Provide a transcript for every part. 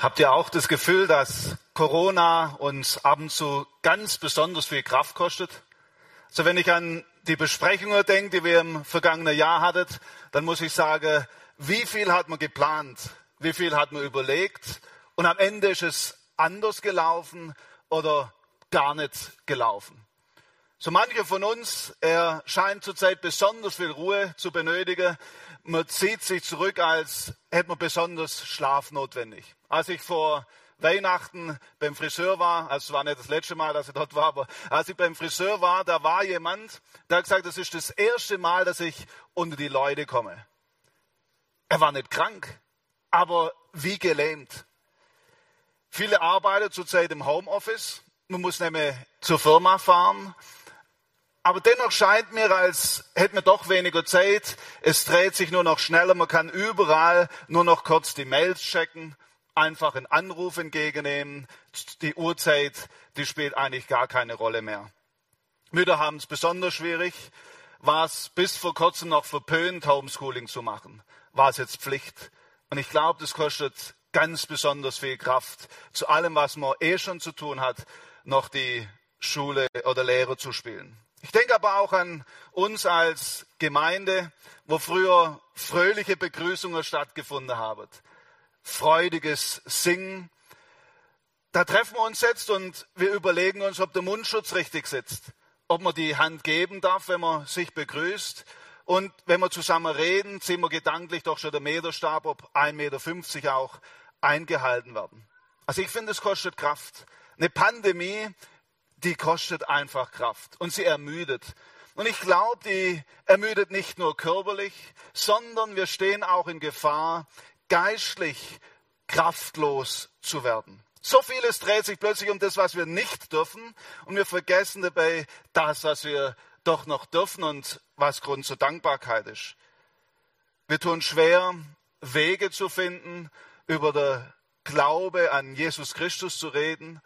Habt ihr auch das Gefühl, dass Corona uns ab und zu ganz besonders viel Kraft kostet? Also wenn ich an die Besprechungen denke, die wir im vergangenen Jahr hatten, dann muss ich sagen, wie viel hat man geplant? Wie viel hat man überlegt? Und am Ende ist es anders gelaufen oder gar nicht gelaufen. So mancher von uns, er scheint zurzeit besonders viel Ruhe zu benötigen. Man zieht sich zurück, als hätte man besonders Schlaf notwendig. Als ich vor Weihnachten beim Friseur war, also es war nicht das letzte Mal, dass ich dort war, aber als ich beim Friseur war, da war jemand, der hat gesagt, das ist das erste Mal, dass ich unter die Leute komme. Er war nicht krank, aber wie gelähmt. Viele arbeiten zurzeit im Homeoffice. Man muss nämlich zur Firma fahren. Aber dennoch scheint mir, als hätte man doch weniger Zeit. Es dreht sich nur noch schneller. Man kann überall nur noch kurz die Mails checken, einfach einen Anruf entgegennehmen. Die Uhrzeit, die spielt eigentlich gar keine Rolle mehr. Mütter haben es besonders schwierig. War es bis vor kurzem noch verpönt, Homeschooling zu machen? War es jetzt Pflicht? Und ich glaube, das kostet ganz besonders viel Kraft, zu allem, was man eh schon zu tun hat, noch die Schule oder Lehrer zu spielen. Ich denke aber auch an uns als Gemeinde, wo früher fröhliche Begrüßungen stattgefunden haben, freudiges Singen. Da treffen wir uns jetzt und wir überlegen uns, ob der Mundschutz richtig sitzt, ob man die Hand geben darf, wenn man sich begrüßt. Und wenn wir zusammen reden, sehen wir gedanklich doch schon der Meterstab, ob 1,50 Meter auch eingehalten werden. Also ich finde, es kostet Kraft. Eine Pandemie die kostet einfach Kraft und sie ermüdet. Und ich glaube, die ermüdet nicht nur körperlich, sondern wir stehen auch in Gefahr, geistlich kraftlos zu werden. So vieles dreht sich plötzlich um das, was wir nicht dürfen und wir vergessen dabei das, was wir doch noch dürfen und was Grund zur Dankbarkeit ist. Wir tun schwer, Wege zu finden, über den Glaube an Jesus Christus zu reden,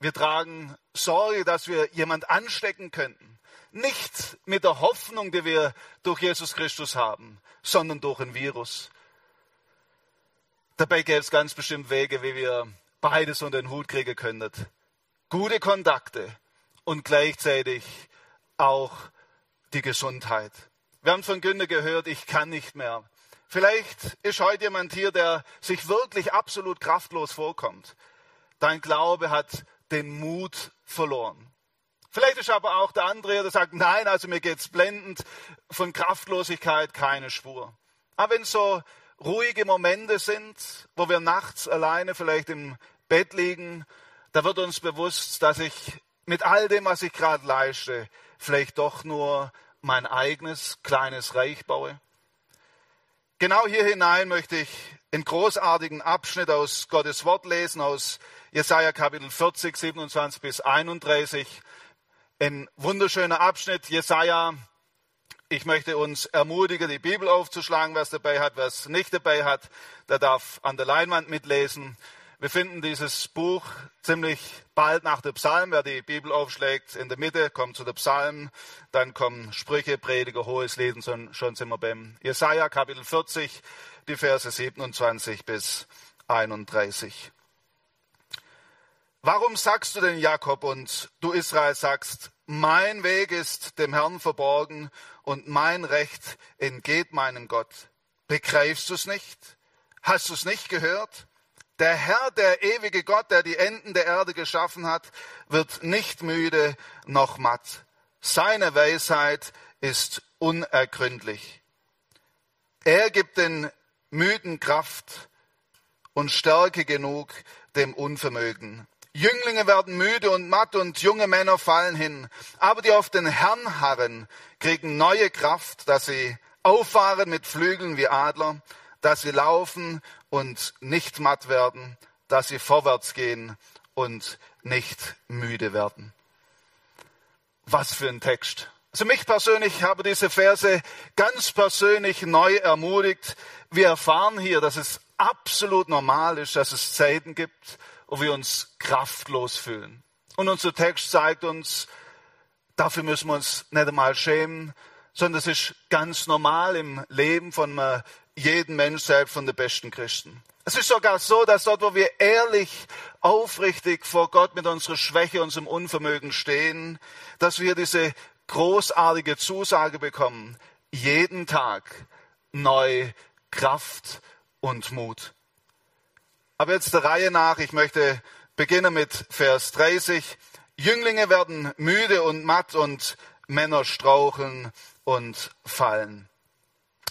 wir tragen Sorge, dass wir jemand anstecken könnten. Nicht mit der Hoffnung, die wir durch Jesus Christus haben, sondern durch ein Virus. Dabei gäbe es ganz bestimmt Wege, wie wir beides unter den Hut kriegen könnten. Gute Kontakte und gleichzeitig auch die Gesundheit. Wir haben von Günde gehört, ich kann nicht mehr. Vielleicht ist heute jemand hier, der sich wirklich absolut kraftlos vorkommt. Dein Glaube hat den Mut verloren. Vielleicht ist aber auch der andere, der sagt, nein, also mir geht es blendend, von Kraftlosigkeit keine Spur. Aber wenn so ruhige Momente sind, wo wir nachts alleine vielleicht im Bett liegen, da wird uns bewusst, dass ich mit all dem, was ich gerade leiste, vielleicht doch nur mein eigenes kleines Reich baue. Genau hier hinein möchte ich einen großartigen Abschnitt aus Gottes Wort lesen, aus Jesaja Kapitel 40, 27 bis 31. Ein wunderschöner Abschnitt. Jesaja, ich möchte uns ermutigen, die Bibel aufzuschlagen. Wer es dabei hat, wer es nicht dabei hat, der darf an der Leinwand mitlesen. Wir finden dieses Buch ziemlich bald nach der Psalm. Wer die Bibel aufschlägt, in der Mitte kommt zu der Psalm, dann kommen Sprüche, Prediger, Hohes Lesen, schon sind wir beim Jesaja Kapitel 40, die Verse 27 bis 31. Warum sagst du denn Jakob und du Israel sagst, mein Weg ist dem Herrn verborgen und mein Recht entgeht meinem Gott? Begreifst du es nicht? Hast du es nicht gehört? Der Herr, der ewige Gott, der die Enden der Erde geschaffen hat, wird nicht müde noch matt. Seine Weisheit ist unergründlich. Er gibt den Müden Kraft und Stärke genug dem Unvermögen. Jünglinge werden müde und matt und junge Männer fallen hin. Aber die auf den Herrn harren, kriegen neue Kraft, dass sie auffahren mit Flügeln wie Adler, dass sie laufen und nicht matt werden, dass sie vorwärts gehen und nicht müde werden. Was für ein Text. Also mich persönlich habe diese Verse ganz persönlich neu ermutigt. Wir erfahren hier, dass es absolut normal ist, dass es Zeiten gibt, wo wir uns kraftlos fühlen. Und unser Text zeigt uns, dafür müssen wir uns nicht einmal schämen, sondern es ist ganz normal im Leben von jedem Mensch, selbst von den besten Christen. Es ist sogar so, dass dort, wo wir ehrlich, aufrichtig vor Gott mit unserer Schwäche, unserem Unvermögen stehen, dass wir diese großartige Zusage bekommen, jeden Tag neu Kraft und Mut. Aber jetzt der Reihe nach, ich möchte beginnen mit Vers 30. Jünglinge werden müde und matt und Männer straucheln und fallen.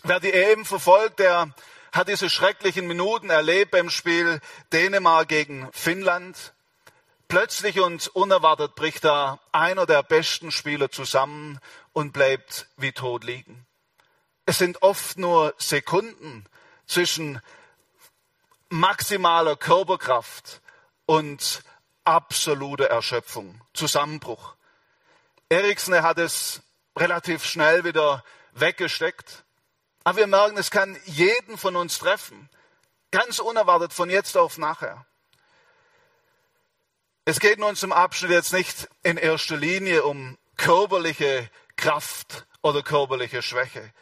Wer die EM verfolgt, der hat diese schrecklichen Minuten erlebt beim Spiel Dänemark gegen Finnland. Plötzlich und unerwartet bricht da einer der besten Spieler zusammen und bleibt wie tot liegen. Es sind oft nur Sekunden zwischen maximaler Körperkraft und absoluter Erschöpfung, Zusammenbruch. Eriksen hat es relativ schnell wieder weggesteckt. Aber wir merken, es kann jeden von uns treffen. Ganz unerwartet von jetzt auf nachher. Es geht in unserem Abschnitt jetzt nicht in erster Linie um körperliche Kraft oder körperliche Schwäche.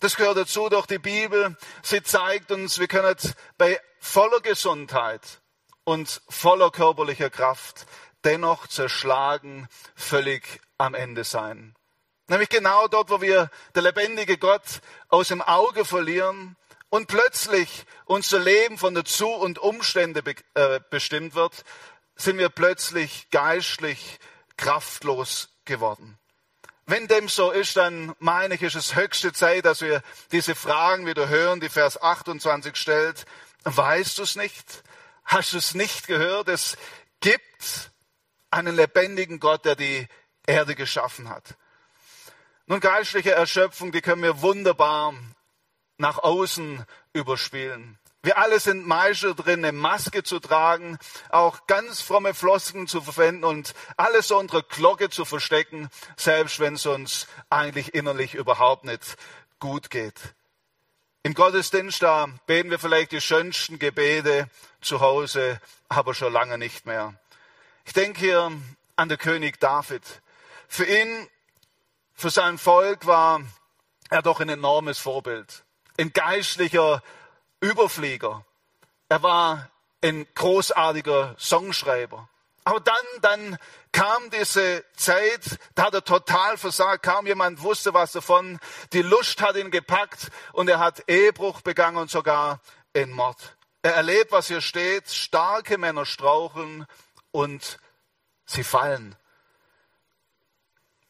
Das gehört dazu durch die Bibel. Sie zeigt uns, wir können bei voller Gesundheit und voller körperlicher Kraft dennoch zerschlagen, völlig am Ende sein. Nämlich genau dort, wo wir der lebendige Gott aus dem Auge verlieren und plötzlich unser Leben von der Zu- und Umstände äh, bestimmt wird, sind wir plötzlich geistlich kraftlos geworden. Wenn dem so ist, dann meine ich, ist es höchste Zeit, dass wir diese Fragen wieder hören, die Vers 28 stellt. Weißt du es nicht? Hast du es nicht gehört? Es gibt einen lebendigen Gott, der die Erde geschaffen hat. Nun, geistliche Erschöpfung, die können wir wunderbar nach außen überspielen. Wir alle sind Meister drin, eine Maske zu tragen, auch ganz fromme Flosken zu verwenden und alles so unter Glocke zu verstecken, selbst wenn es uns eigentlich innerlich überhaupt nicht gut geht. Im Gottesdienst, da beten wir vielleicht die schönsten Gebete zu Hause, aber schon lange nicht mehr. Ich denke hier an den König David. Für ihn für sein Volk war er doch ein enormes Vorbild. Ein geistlicher Überflieger. Er war ein großartiger Songschreiber. Aber dann, dann kam diese Zeit, da hat er total versagt, kaum jemand wusste was davon. Die Lust hat ihn gepackt und er hat Ehebruch begangen und sogar einen Mord. Er erlebt, was hier steht, starke Männer straucheln und sie fallen.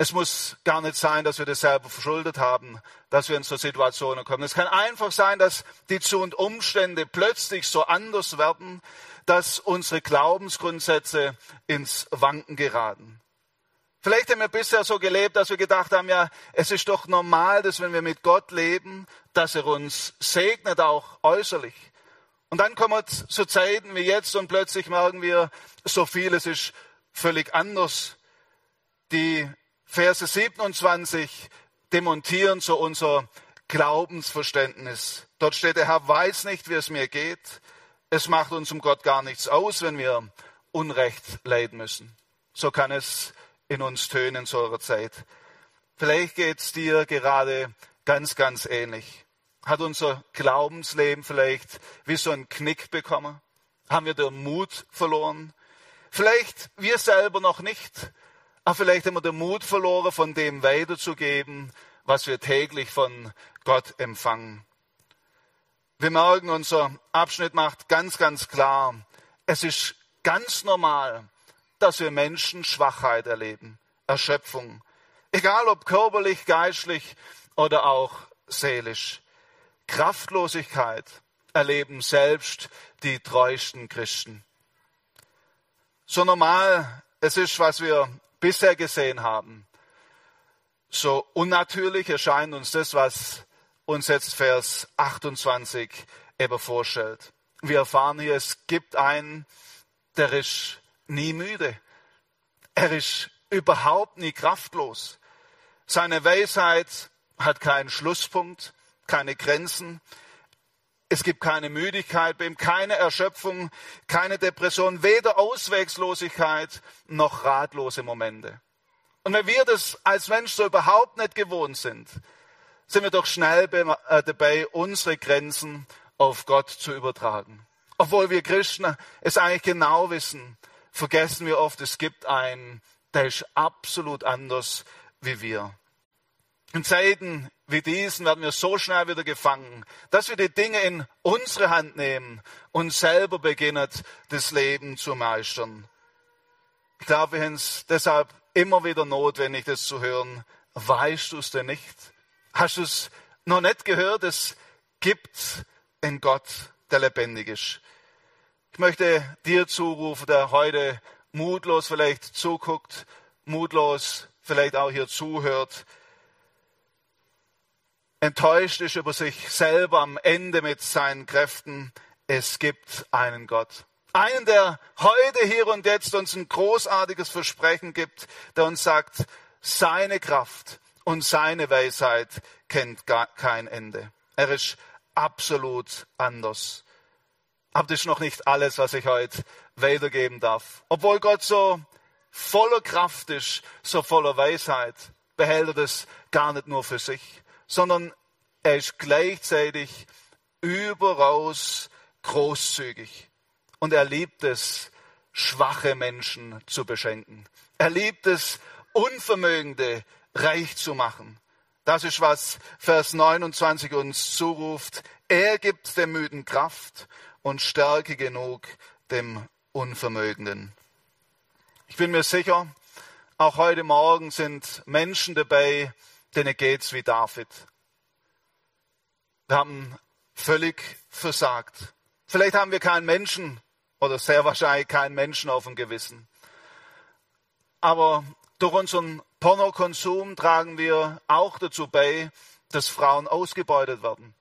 Es muss gar nicht sein, dass wir das selber verschuldet haben, dass wir in so Situationen kommen. Es kann einfach sein, dass die Zu- und Umstände plötzlich so anders werden, dass unsere Glaubensgrundsätze ins Wanken geraten. Vielleicht haben wir bisher so gelebt, dass wir gedacht haben, ja, es ist doch normal, dass wenn wir mit Gott leben, dass er uns segnet, auch äußerlich. Und dann kommen so Zeiten wie jetzt und plötzlich merken wir, so vieles ist völlig anders. Die Verse 27 demontieren so unser Glaubensverständnis. Dort steht, der Herr weiß nicht, wie es mir geht. Es macht uns um Gott gar nichts aus, wenn wir Unrecht leiden müssen. So kann es in uns tönen zu eurer Zeit. Vielleicht geht es dir gerade ganz, ganz ähnlich. Hat unser Glaubensleben vielleicht wie so einen Knick bekommen? Haben wir den Mut verloren? Vielleicht wir selber noch nicht, aber vielleicht haben wir den Mut verloren, von dem weiterzugeben, was wir täglich von Gott empfangen. Wir merken, unser Abschnitt macht ganz, ganz klar, es ist ganz normal, dass wir Menschen Schwachheit erleben, Erschöpfung. Egal ob körperlich, geistlich oder auch seelisch. Kraftlosigkeit erleben selbst die treuesten Christen. So normal es ist, was wir bisher gesehen haben, so unnatürlich erscheint uns das, was uns jetzt Vers 28 eben vorstellt. Wir erfahren hier, es gibt einen, der ist nie müde. Er ist überhaupt nie kraftlos. Seine Weisheit hat keinen Schlusspunkt, keine Grenzen. Es gibt keine Müdigkeit bei ihm, keine Erschöpfung, keine Depression, weder Auswegslosigkeit noch ratlose Momente. Und wenn wir das als Mensch so überhaupt nicht gewohnt sind, sind wir doch schnell äh, dabei, unsere Grenzen auf Gott zu übertragen. Obwohl wir Christen es eigentlich genau wissen, vergessen wir oft, es gibt einen, der ist absolut anders wie wir. In Zeiten wie diesen werden wir so schnell wieder gefangen, dass wir die Dinge in unsere Hand nehmen und selber beginnen, das Leben zu meistern. Ich glaube, es deshalb immer wieder notwendig, das zu hören. Weißt du es denn nicht? Hast du es noch nicht gehört? Es gibt einen Gott, der lebendig ist. Ich möchte dir zurufen, der heute mutlos vielleicht zuguckt, mutlos vielleicht auch hier zuhört, enttäuscht ist über sich selber am Ende mit seinen Kräften. Es gibt einen Gott. Einen, der heute, hier und jetzt uns ein großartiges Versprechen gibt, der uns sagt, seine Kraft und seine Weisheit kennt gar kein Ende. Er ist absolut anders. Aber das ist noch nicht alles, was ich heute weitergeben darf. Obwohl Gott so voller Kraft ist, so voller Weisheit, behält er das gar nicht nur für sich, sondern er ist gleichzeitig überaus großzügig. Und er liebt es, schwache Menschen zu beschenken. Er liebt es, Unvermögende reich zu machen. Das ist, was Vers 29 uns zuruft. Er gibt dem Müden Kraft und Stärke genug dem Unvermögenden. Ich bin mir sicher, auch heute Morgen sind Menschen dabei, denen geht's wie David. Wir haben völlig versagt. Vielleicht haben wir keinen Menschen oder sehr wahrscheinlich keinen Menschen auf dem Gewissen. Aber durch unseren Pornokonsum tragen wir auch dazu bei, dass Frauen ausgebeutet werden.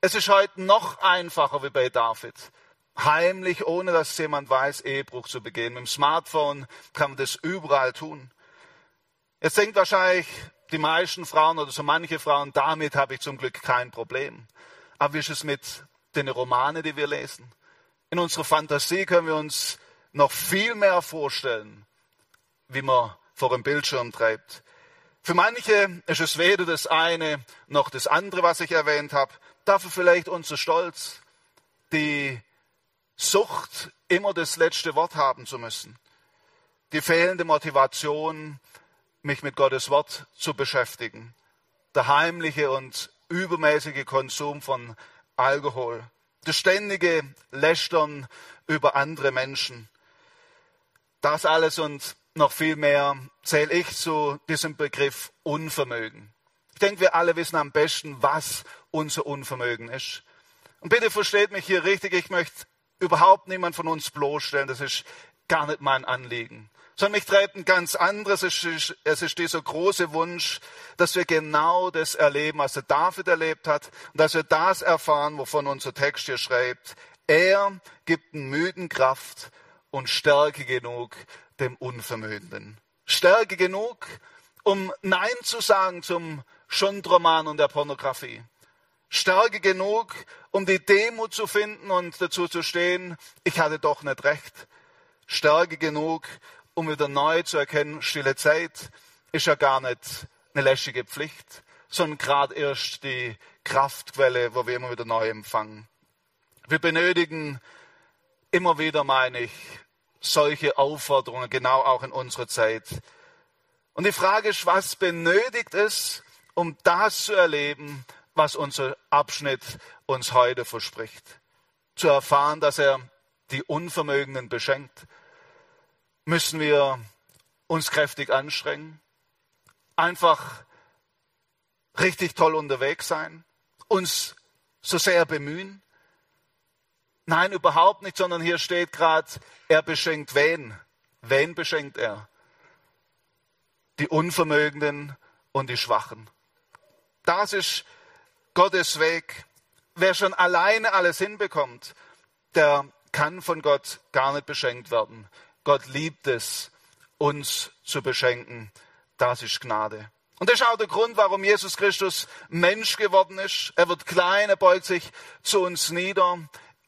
Es ist heute noch einfacher wie bei David, heimlich, ohne dass jemand weiß, Ehebruch zu begehen. Mit dem Smartphone kann man das überall tun. Jetzt denkt wahrscheinlich die meisten Frauen oder so manche Frauen, damit habe ich zum Glück kein Problem. Aber wie ist es mit den Romanen, die wir lesen? In unserer Fantasie können wir uns noch viel mehr vorstellen, wie man vor dem Bildschirm treibt. Für manche ist es weder das eine noch das andere, was ich erwähnt habe. Dafür vielleicht unser Stolz, die Sucht, immer das letzte Wort haben zu müssen. Die fehlende Motivation, mich mit Gottes Wort zu beschäftigen. Der heimliche und übermäßige Konsum von Alkohol. Das ständige Lästern über andere Menschen. Das alles und noch viel mehr zähle ich zu diesem Begriff Unvermögen. Ich denke, wir alle wissen am besten, was unser Unvermögen ist. Und bitte versteht mich hier richtig, ich möchte überhaupt niemand von uns bloßstellen, das ist gar nicht mein Anliegen. Sondern mich treibt ein ganz anderes, es ist, es ist dieser große Wunsch, dass wir genau das erleben, was der David erlebt hat und dass wir das erfahren, wovon unser Text hier schreibt. Er gibt den Müden Kraft und Stärke genug dem Unvermögenden. Stärke genug, um Nein zu sagen zum Schundroman und der Pornografie. Stärke genug, um die Demut zu finden und dazu zu stehen, ich hatte doch nicht recht. Stärke genug, um wieder neu zu erkennen, stille Zeit ist ja gar nicht eine lästige Pflicht, sondern gerade erst die Kraftquelle, wo wir immer wieder neu empfangen. Wir benötigen immer wieder, meine ich, solche Aufforderungen, genau auch in unserer Zeit. Und die Frage ist, was benötigt es, um das zu erleben, was unser Abschnitt uns heute verspricht? Zu erfahren, dass er die Unvermögenden beschenkt. Müssen wir uns kräftig anstrengen? Einfach richtig toll unterwegs sein? Uns so sehr bemühen? Nein, überhaupt nicht, sondern hier steht gerade, er beschenkt wen? Wen beschenkt er? Die Unvermögenden und die Schwachen. Das ist Gottes Weg. Wer schon alleine alles hinbekommt, der kann von Gott gar nicht beschenkt werden. Gott liebt es, uns zu beschenken. Das ist Gnade. Und das ist auch der Grund, warum Jesus Christus Mensch geworden ist. Er wird klein, er beugt sich zu uns nieder.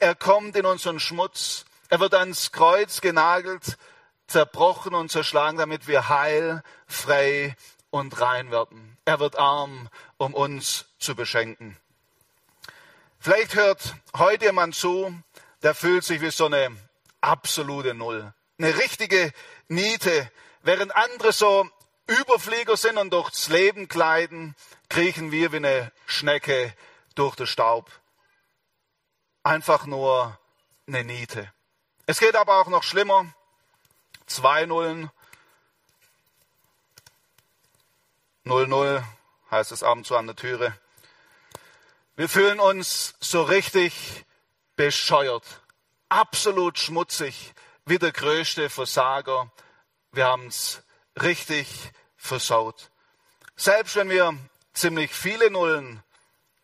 Er kommt in unseren Schmutz. Er wird ans Kreuz genagelt, zerbrochen und zerschlagen, damit wir heil, frei und rein werden. Er wird arm, um uns zu beschenken. Vielleicht hört heute jemand zu, der fühlt sich wie so eine absolute Null. Eine richtige Niete. Während andere so Überflieger sind und durchs Leben gleiten, kriechen wir wie eine Schnecke durch den Staub. Einfach nur eine Niete. Es geht aber auch noch schlimmer. Zwei Nullen. 0-0 heißt es ab und zu an der Türe. Wir fühlen uns so richtig bescheuert, absolut schmutzig, wie der größte Versager. Wir haben es richtig versaut. Selbst wenn wir ziemlich viele Nullen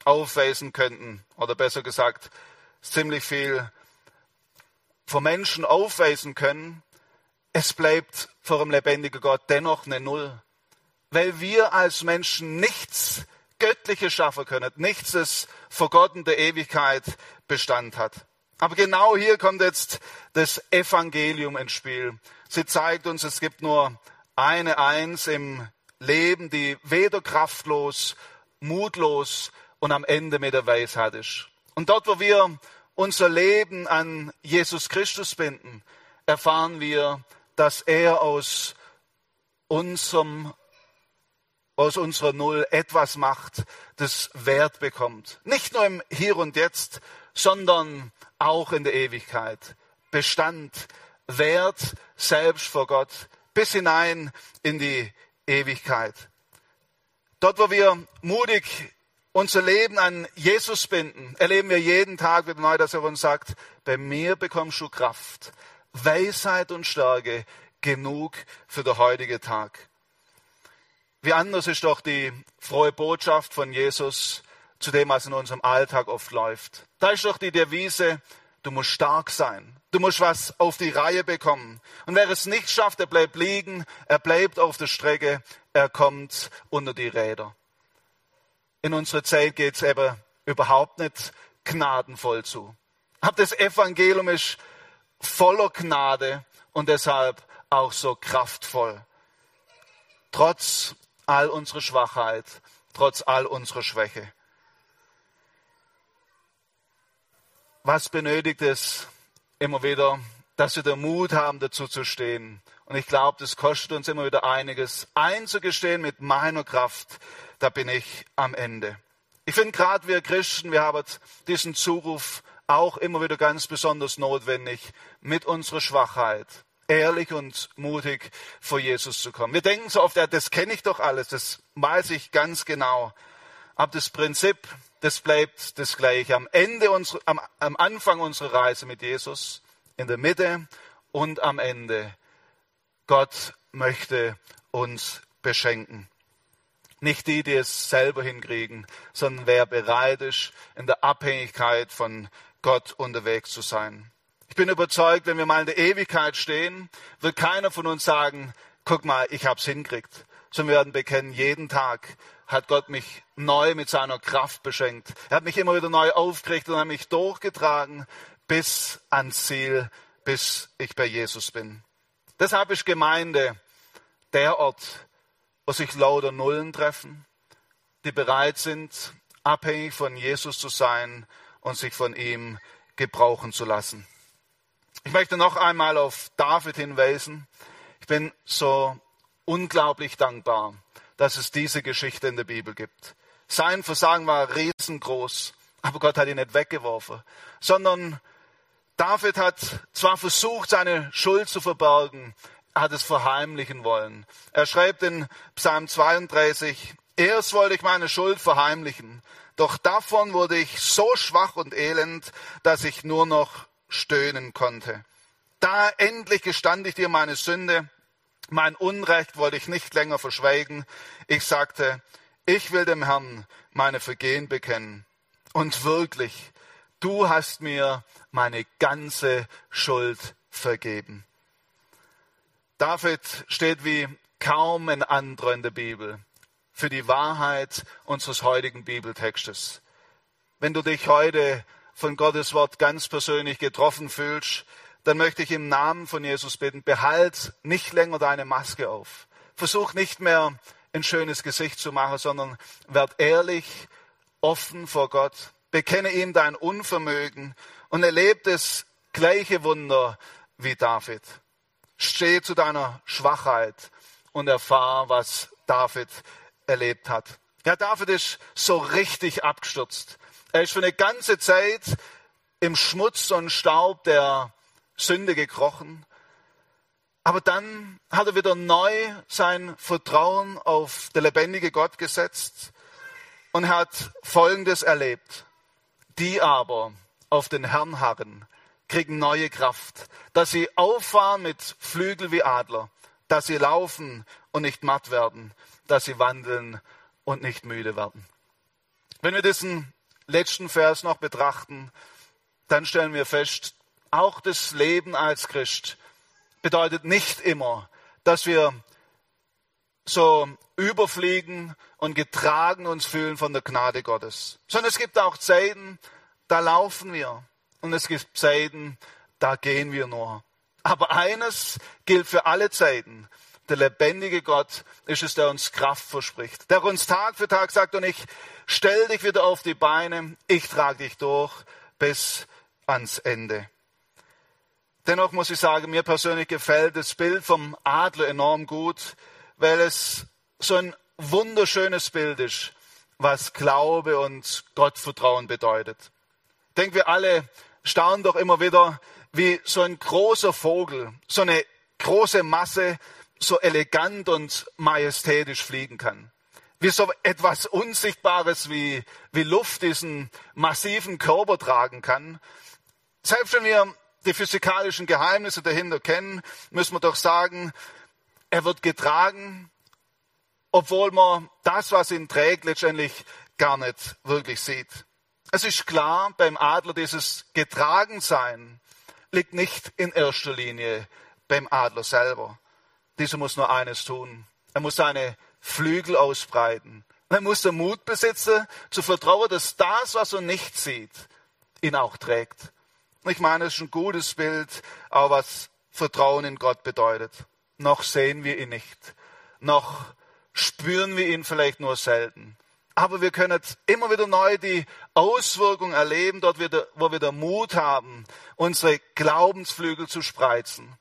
aufweisen könnten, oder besser gesagt, ziemlich viel von Menschen aufweisen können, es bleibt vor dem lebendigen Gott dennoch eine Null. Weil wir als Menschen nichts Göttliches schaffen können, nichts, das vor Gott in der Ewigkeit Bestand hat. Aber genau hier kommt jetzt das Evangelium ins Spiel. Sie zeigt uns, es gibt nur eine Eins im Leben, die weder kraftlos, mutlos und am Ende mit der Weisheit ist. Und dort, wo wir unser Leben an Jesus Christus binden, erfahren wir, dass er aus unserem aus unserer Null etwas macht, das Wert bekommt. Nicht nur im Hier und Jetzt, sondern auch in der Ewigkeit. Bestand, Wert selbst vor Gott, bis hinein in die Ewigkeit. Dort, wo wir mutig unser Leben an Jesus binden, erleben wir jeden Tag wieder neu, dass er uns sagt, bei mir bekommst du Kraft, Weisheit und Stärke genug für den heutigen Tag. Wie anders ist doch die frohe Botschaft von Jesus zu dem, was in unserem Alltag oft läuft. Da ist doch die Devise, du musst stark sein. Du musst was auf die Reihe bekommen. Und wer es nicht schafft, er bleibt liegen, er bleibt auf der Strecke, er kommt unter die Räder. In unserer Zeit geht es eben überhaupt nicht gnadenvoll zu. Aber das Evangelium ist voller Gnade und deshalb auch so kraftvoll. Trotz all unserer Schwachheit, trotz all unserer Schwäche. Was benötigt es immer wieder, dass wir den Mut haben, dazu zu stehen? Und ich glaube, das kostet uns immer wieder einiges, einzugestehen mit meiner Kraft, da bin ich am Ende. Ich finde gerade wir Christen, wir haben diesen Zuruf auch immer wieder ganz besonders notwendig mit unserer Schwachheit, ehrlich und mutig vor Jesus zu kommen. Wir denken so oft, ja, das kenne ich doch alles, das weiß ich ganz genau. Aber das Prinzip, das bleibt das gleiche. Am Ende unserer, am, am Anfang unserer Reise mit Jesus, in der Mitte und am Ende. Gott möchte uns beschenken. Nicht die, die es selber hinkriegen, sondern wer bereit ist, in der Abhängigkeit von Gott unterwegs zu sein. Ich bin überzeugt, wenn wir mal in der Ewigkeit stehen, wird keiner von uns sagen, guck mal, ich hab's hinkriegt. Sondern wir werden bekennen, jeden Tag hat Gott mich neu mit seiner Kraft beschenkt. Er hat mich immer wieder neu aufgerichtet und hat mich durchgetragen bis ans Ziel, bis ich bei Jesus bin. Deshalb ist Gemeinde der Ort, wo sich lauter Nullen treffen, die bereit sind, abhängig von Jesus zu sein und sich von ihm gebrauchen zu lassen. Ich möchte noch einmal auf David hinweisen. Ich bin so unglaublich dankbar, dass es diese Geschichte in der Bibel gibt. Sein Versagen war riesengroß, aber Gott hat ihn nicht weggeworfen, sondern David hat zwar versucht, seine Schuld zu verbergen, hat es verheimlichen wollen. Er schreibt in Psalm 32, erst wollte ich meine Schuld verheimlichen, doch davon wurde ich so schwach und elend, dass ich nur noch stöhnen konnte. Da endlich gestand ich dir meine Sünde, mein Unrecht wollte ich nicht länger verschweigen. Ich sagte, ich will dem Herrn meine Vergehen bekennen. Und wirklich, du hast mir meine ganze Schuld vergeben. David steht wie kaum ein anderer in der Bibel für die Wahrheit unseres heutigen Bibeltextes. Wenn du dich heute von Gottes Wort ganz persönlich getroffen fühlst, dann möchte ich im Namen von Jesus bitten, behalt nicht länger deine Maske auf. Versuch nicht mehr ein schönes Gesicht zu machen, sondern werd ehrlich, offen vor Gott. Bekenne ihm dein Unvermögen und erlebe es gleiche Wunder wie David. Steh zu deiner Schwachheit und erfahr, was David erlebt hat. Ja, David ist so richtig abgestürzt. Er ist für eine ganze Zeit im Schmutz und Staub der Sünde gekrochen. Aber dann hat er wieder neu sein Vertrauen auf den lebendigen Gott gesetzt und hat Folgendes erlebt. Die aber auf den Herrn harren, kriegen neue Kraft, dass sie auffahren mit Flügel wie Adler, dass sie laufen und nicht matt werden, dass sie wandeln und nicht müde werden. Wenn wir diesen letzten Vers noch betrachten, dann stellen wir fest, auch das Leben als Christ bedeutet nicht immer, dass wir so überfliegen und getragen uns fühlen von der Gnade Gottes. Sondern es gibt auch Zeiten, da laufen wir. Und es gibt Zeiten, da gehen wir nur. Aber eines gilt für alle Zeiten. Der lebendige Gott ist es, der uns Kraft verspricht. Der uns Tag für Tag sagt, und ich stell dich wieder auf die Beine, ich trage dich durch bis ans Ende. Dennoch muss ich sagen, mir persönlich gefällt das Bild vom Adler enorm gut, weil es so ein wunderschönes Bild ist, was Glaube und Gottvertrauen bedeutet. Ich denke, wir alle staunen doch immer wieder, wie so ein großer Vogel, so eine große Masse so elegant und majestätisch fliegen kann. Wie so etwas Unsichtbares wie, wie Luft diesen massiven Körper tragen kann. Selbst wenn wir die physikalischen Geheimnisse dahinter kennen, müssen wir doch sagen, er wird getragen, obwohl man das, was ihn trägt, letztendlich gar nicht wirklich sieht. Es ist klar, beim Adler dieses Getragensein liegt nicht in erster Linie beim Adler selber. Dieser muss nur eines tun. Er muss seine Flügel ausbreiten. Er muss den Mut besitzen, zu vertrauen, dass das, was er nicht sieht, ihn auch trägt. Ich meine, es ist ein gutes Bild, auch was Vertrauen in Gott bedeutet. Noch sehen wir ihn nicht. Noch spüren wir ihn vielleicht nur selten. Aber wir können immer wieder neu die Auswirkung erleben, dort, wo wir den Mut haben, unsere Glaubensflügel zu spreizen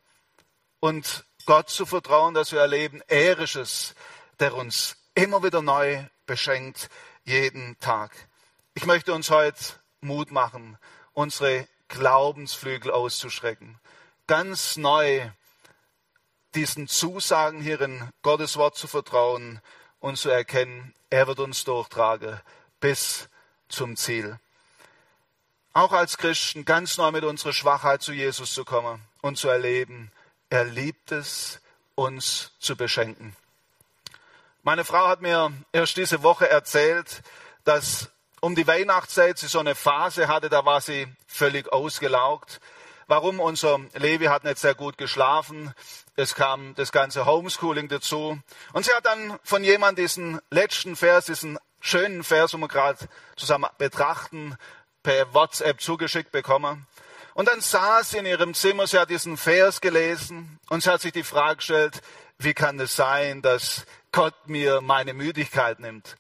und Gott zu vertrauen, dass wir erleben, er ist es, der uns immer wieder neu beschenkt, jeden Tag. Ich möchte uns heute Mut machen, unsere Glaubensflügel auszuschrecken. Ganz neu diesen Zusagen hier in Gottes Wort zu vertrauen und zu erkennen, er wird uns durchtragen bis zum Ziel. Auch als Christen ganz neu mit unserer Schwachheit zu Jesus zu kommen und zu erleben, er liebt es, uns zu beschenken. Meine Frau hat mir erst diese Woche erzählt, dass um die Weihnachtszeit sie so eine Phase hatte, da war sie völlig ausgelaugt. Warum? Unser Levi hat nicht sehr gut geschlafen. Es kam das ganze Homeschooling dazu. Und sie hat dann von jemandem diesen letzten Vers, diesen schönen Vers, den wir gerade zusammen betrachten, per WhatsApp zugeschickt bekommen. Und dann saß sie in ihrem Zimmer, sie hat diesen Vers gelesen und sie hat sich die Frage gestellt, wie kann es sein, dass Gott mir meine Müdigkeit nimmt?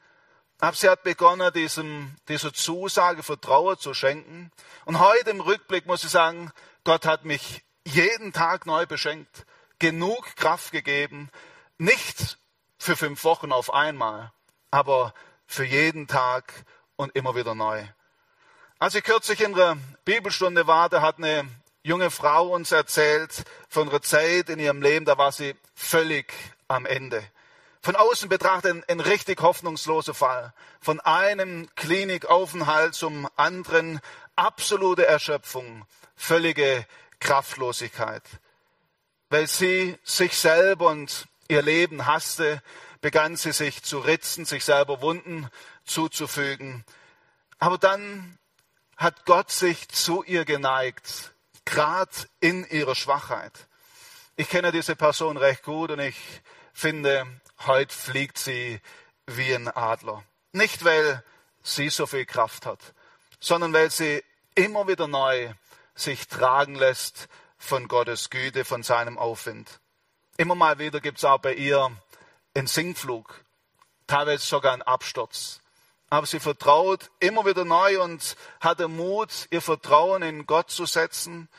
Aber sie hat begonnen, diesem, dieser Zusage Vertrauen zu schenken. Und heute im Rückblick muss ich sagen, Gott hat mich jeden Tag neu beschenkt, genug Kraft gegeben, nicht für fünf Wochen auf einmal, aber für jeden Tag und immer wieder neu. Als ich kürzlich in der Bibelstunde war, da hat eine junge Frau uns erzählt von ihrer Zeit in ihrem Leben, da war sie völlig am Ende. Von außen betrachtet ein, ein richtig hoffnungsloser Fall. Von einem Klinikaufenthalt zum anderen absolute Erschöpfung, völlige Kraftlosigkeit. Weil sie sich selber und ihr Leben hasste, begann sie sich zu ritzen, sich selber Wunden zuzufügen. Aber dann hat Gott sich zu ihr geneigt, gerade in ihrer Schwachheit. Ich kenne diese Person recht gut und ich finde, heute fliegt sie wie ein Adler. Nicht, weil sie so viel Kraft hat, sondern weil sie immer wieder neu sich tragen lässt von Gottes Güte, von seinem Aufwind. Immer mal wieder gibt es auch bei ihr einen Sinkflug, teilweise sogar einen Absturz. Aber sie vertraut immer wieder neu und hat den Mut, ihr Vertrauen in Gott zu setzen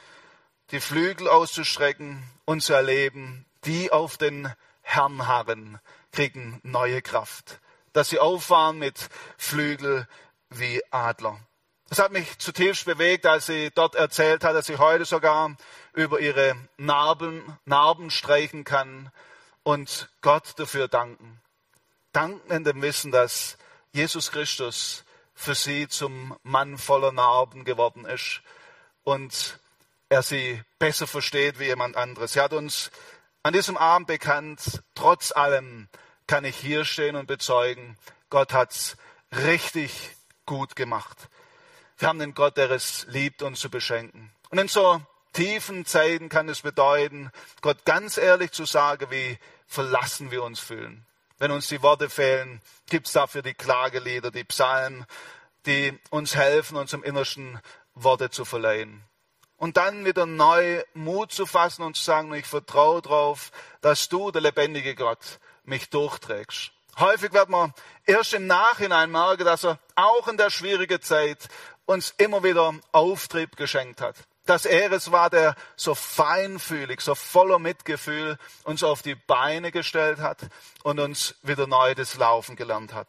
die Flügel auszustrecken und zu erleben, die auf den Herrn harren, kriegen neue Kraft. Dass sie auffahren mit Flügel wie Adler. Das hat mich zutiefst bewegt, als sie dort erzählt hat, dass sie heute sogar über ihre Narben, Narben streichen kann und Gott dafür danken. Danken in dem Wissen, dass Jesus Christus für sie zum Mann voller Narben geworden ist und er sie besser versteht wie jemand anderes. Sie hat uns an diesem Abend bekannt, trotz allem kann ich hier stehen und bezeugen, Gott hat's richtig gut gemacht. Wir haben den Gott, der es liebt, uns zu beschenken. Und in so tiefen Zeiten kann es bedeuten, Gott ganz ehrlich zu sagen, wie verlassen wir uns fühlen. Wenn uns die Worte fehlen, gibt es dafür die Klagelieder, die Psalmen, die uns helfen, uns im Innersten Worte zu verleihen und dann wieder neu Mut zu fassen und zu sagen, ich vertraue darauf, dass du, der lebendige Gott, mich durchträgst. Häufig wird man erst im Nachhinein merken, dass er auch in der schwierigen Zeit uns immer wieder Auftrieb geschenkt hat. Dass er es war, der so feinfühlig, so voller Mitgefühl uns auf die Beine gestellt hat und uns wieder neu das Laufen gelernt hat.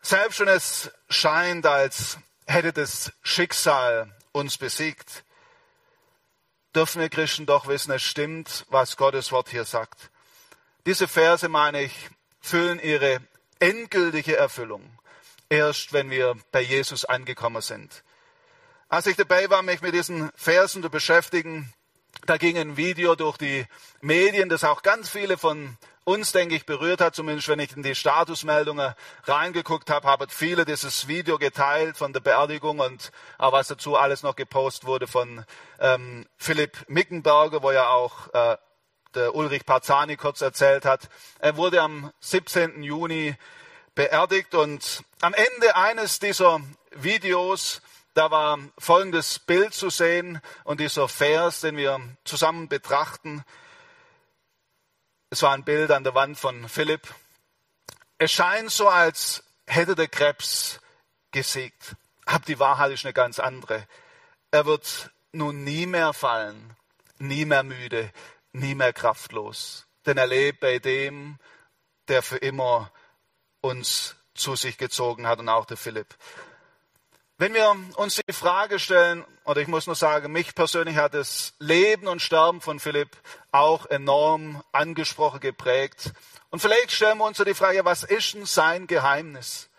Selbst wenn es scheint, als hätte das Schicksal uns besiegt, dürfen wir Christen doch wissen, es stimmt, was Gottes Wort hier sagt. Diese Verse, meine ich, füllen ihre endgültige Erfüllung erst, wenn wir bei Jesus angekommen sind. Als ich dabei war, mich mit diesen Versen zu beschäftigen, da ging ein Video durch die Medien, das auch ganz viele von uns, denke ich, berührt hat, zumindest wenn ich in die Statusmeldungen reingeguckt habe, haben viele dieses Video geteilt von der Beerdigung und auch was dazu alles noch gepostet wurde von ähm, Philipp Mickenberger, wo ja auch äh, der Ulrich Parzani kurz erzählt hat. Er wurde am 17. Juni beerdigt und am Ende eines dieser Videos da war folgendes Bild zu sehen und dieser Vers, den wir zusammen betrachten. Es war ein Bild an der Wand von Philipp. Es scheint so, als hätte der Krebs gesiegt. Aber die Wahrheit ist eine ganz andere. Er wird nun nie mehr fallen, nie mehr müde, nie mehr kraftlos. Denn er lebt bei dem, der für immer uns zu sich gezogen hat und auch der Philipp. Wenn wir uns die Frage stellen, oder ich muss nur sagen, mich persönlich hat das Leben und Sterben von Philipp auch enorm angesprochen, geprägt. Und vielleicht stellen wir uns so die Frage, was ist denn sein Geheimnis?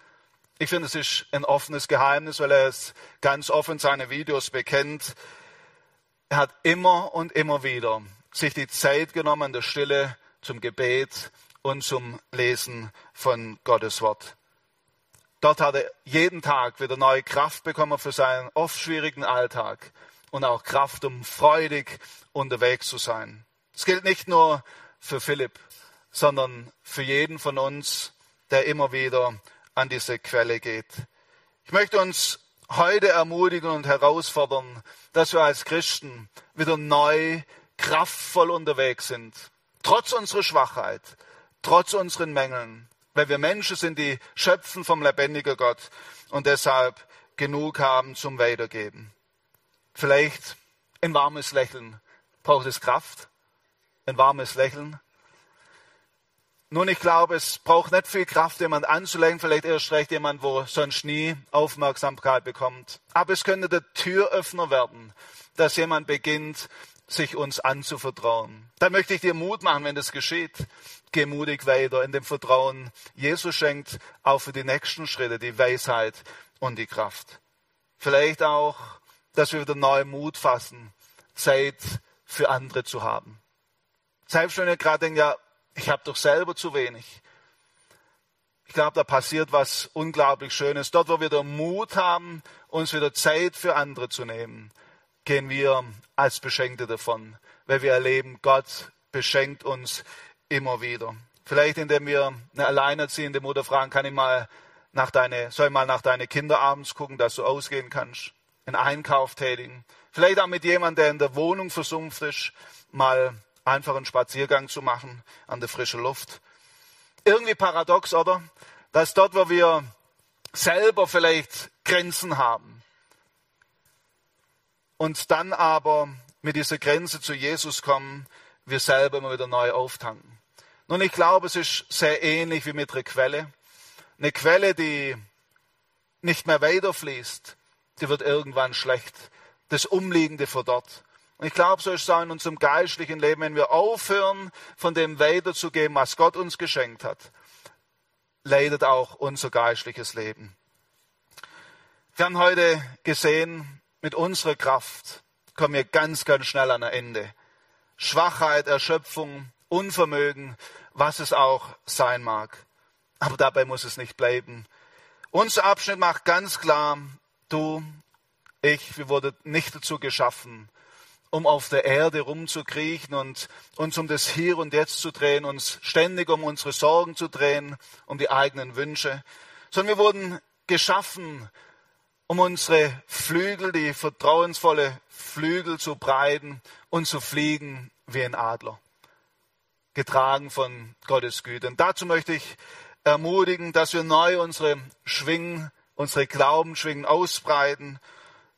Ich finde, es ist ein offenes Geheimnis, weil er es ganz offen in seine Videos bekennt. Er hat immer und immer wieder sich die Zeit genommen der Stille zum Gebet und zum Lesen von Gottes Wort. Dort hat er jeden Tag wieder neue Kraft bekommen für seinen oft schwierigen Alltag und auch Kraft, um freudig unterwegs zu sein. Es gilt nicht nur für Philipp, sondern für jeden von uns, der immer wieder an diese Quelle geht. Ich möchte uns heute ermutigen und herausfordern, dass wir als Christen wieder neu, kraftvoll unterwegs sind. Trotz unserer Schwachheit, trotz unseren Mängeln, weil wir Menschen sind, die schöpfen vom lebendigen Gott und deshalb genug haben zum Weitergeben. Vielleicht ein warmes Lächeln. Braucht es Kraft? Ein warmes Lächeln? Nun, ich glaube, es braucht nicht viel Kraft, jemand anzulenken, vielleicht erst recht jemand, wo sonst nie Aufmerksamkeit bekommt. Aber es könnte der Türöffner werden, dass jemand beginnt, sich uns anzuvertrauen. Da möchte ich dir Mut machen, wenn das geschieht geh mutig weiter in dem Vertrauen. Jesus schenkt auch für die nächsten Schritte die Weisheit und die Kraft. Vielleicht auch, dass wir wieder neuen Mut fassen, Zeit für andere zu haben. Selbst wenn ihr gerade denkt, ja, ich habe doch selber zu wenig. Ich glaube, da passiert was unglaublich Schönes. Dort, wo wir den Mut haben, uns wieder Zeit für andere zu nehmen, gehen wir als Beschenkte davon, weil wir erleben, Gott beschenkt uns immer wieder. Vielleicht indem wir eine alleinerziehende Mutter fragen, kann ich mal nach deine, soll ich mal nach deine Kinder abends gucken, dass du ausgehen kannst, einen Einkauf tätigen. Vielleicht auch mit jemandem, der in der Wohnung versumpft ist, mal einfach einen Spaziergang zu machen an der frischen Luft. Irgendwie paradox, oder? Dass dort, wo wir selber vielleicht Grenzen haben, und dann aber mit dieser Grenze zu Jesus kommen, wir selber immer wieder neu auftanken. Nun, ich glaube, es ist sehr ähnlich wie mit einer Quelle. Eine Quelle, die nicht mehr weiterfließt, die wird irgendwann schlecht. Das Umliegende verdorrt. Und ich glaube, so ist es auch in unserem geistlichen Leben, wenn wir aufhören, von dem weiterzugeben, was Gott uns geschenkt hat, leidet auch unser geistliches Leben. Wir haben heute gesehen, mit unserer Kraft kommen wir ganz, ganz schnell an ein Ende. Schwachheit, Erschöpfung, Unvermögen, was es auch sein mag. Aber dabei muss es nicht bleiben. Unser Abschnitt macht ganz klar, du, ich, wir wurden nicht dazu geschaffen, um auf der Erde rumzukriechen und uns um das Hier und Jetzt zu drehen, uns ständig um unsere Sorgen zu drehen, um die eigenen Wünsche, sondern wir wurden geschaffen, um unsere Flügel, die vertrauensvolle Flügel zu breiten und zu fliegen wie ein Adler, getragen von Gottes Güte. Und dazu möchte ich ermutigen, dass wir neu unsere Schwingen, unsere Glaubensschwingen ausbreiten,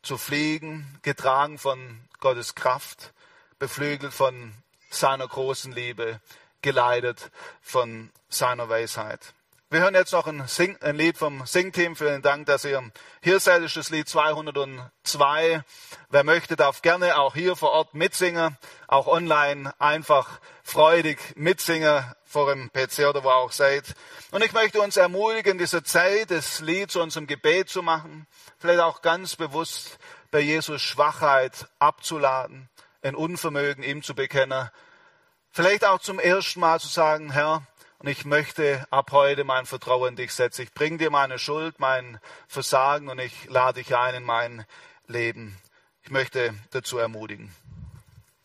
zu fliegen, getragen von Gottes Kraft, beflügelt von seiner großen Liebe, geleitet von seiner Weisheit. Wir hören jetzt noch ein, Sing, ein Lied vom Singteam. Vielen Dank, dass ihr hier seid. Das ist das Lied 202. Wer möchte, darf gerne auch hier vor Ort mitsingen, auch online einfach freudig mitsingen vor dem PC oder wo auch seid. Und ich möchte uns ermutigen, diese Zeit, das Lied zu unserem Gebet zu machen, vielleicht auch ganz bewusst bei Jesus Schwachheit abzuladen, ein Unvermögen ihm zu bekennen, vielleicht auch zum ersten Mal zu sagen, Herr, und ich möchte ab heute mein Vertrauen in dich setzen. Ich bringe dir meine Schuld, mein Versagen und ich lade dich ein in mein Leben. Ich möchte dazu ermutigen.